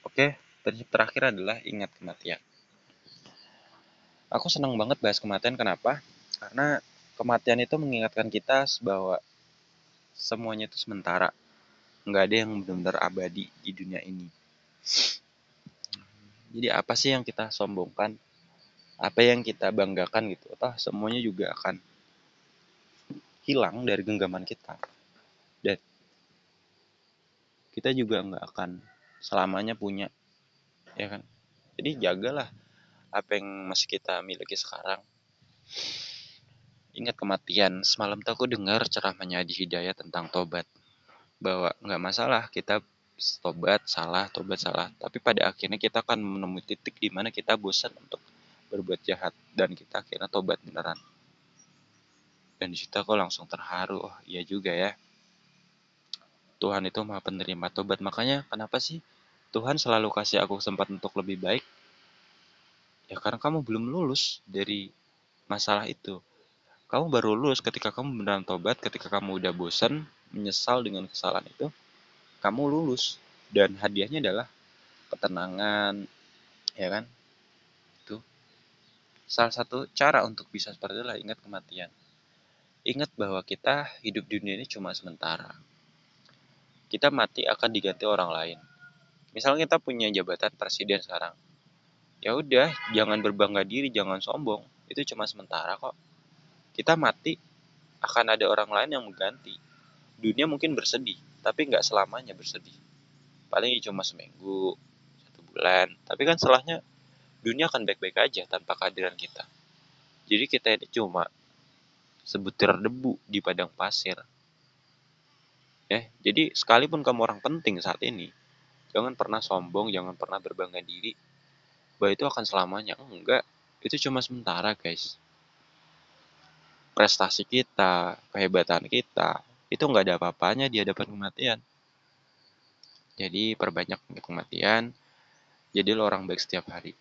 Oke, prinsip terakhir adalah ingat kematian. Aku senang banget bahas kematian, kenapa? Karena kematian itu mengingatkan kita bahwa semuanya itu sementara. Nggak ada yang benar-benar abadi di dunia ini. Jadi apa sih yang kita sombongkan? Apa yang kita banggakan gitu? Atau semuanya juga akan hilang dari genggaman kita. Dan kita juga nggak akan selamanya punya, ya kan? Jadi jagalah apa yang masih kita miliki sekarang. Ingat kematian, semalam tuh aku dengar ceramahnya di Hidayah tentang tobat. Bahwa nggak masalah kita tobat salah, tobat salah. Tapi pada akhirnya kita akan menemui titik di mana kita bosan untuk berbuat jahat. Dan kita akhirnya tobat beneran. Dan di situ aku langsung terharu, oh iya juga ya. Tuhan itu maha penerima tobat. Makanya kenapa sih Tuhan selalu kasih aku kesempatan untuk lebih baik? Ya karena kamu belum lulus dari masalah itu. Kamu baru lulus ketika kamu beneran tobat, ketika kamu udah bosan, menyesal dengan kesalahan itu, kamu lulus. Dan hadiahnya adalah ketenangan, ya kan? Itu salah satu cara untuk bisa seperti itulah ingat kematian. Ingat bahwa kita hidup di dunia ini cuma sementara. Kita mati akan diganti orang lain. Misalnya kita punya jabatan presiden sekarang, ya udah jangan berbangga diri jangan sombong. Itu cuma sementara kok. Kita mati akan ada orang lain yang mengganti. Dunia mungkin bersedih tapi nggak selamanya bersedih. Paling cuma seminggu satu bulan. Tapi kan setelahnya dunia akan baik-baik aja tanpa kehadiran kita. Jadi kita ini cuma sebutir debu di padang pasir ya jadi sekalipun kamu orang penting saat ini jangan pernah sombong jangan pernah berbangga diri bahwa itu akan selamanya. Enggak, itu cuma sementara guys. Prestasi kita, kehebatan kita, itu nggak ada apa-apanya di hadapan kematian. Jadi perbanyak kematian, jadi lo orang baik setiap hari.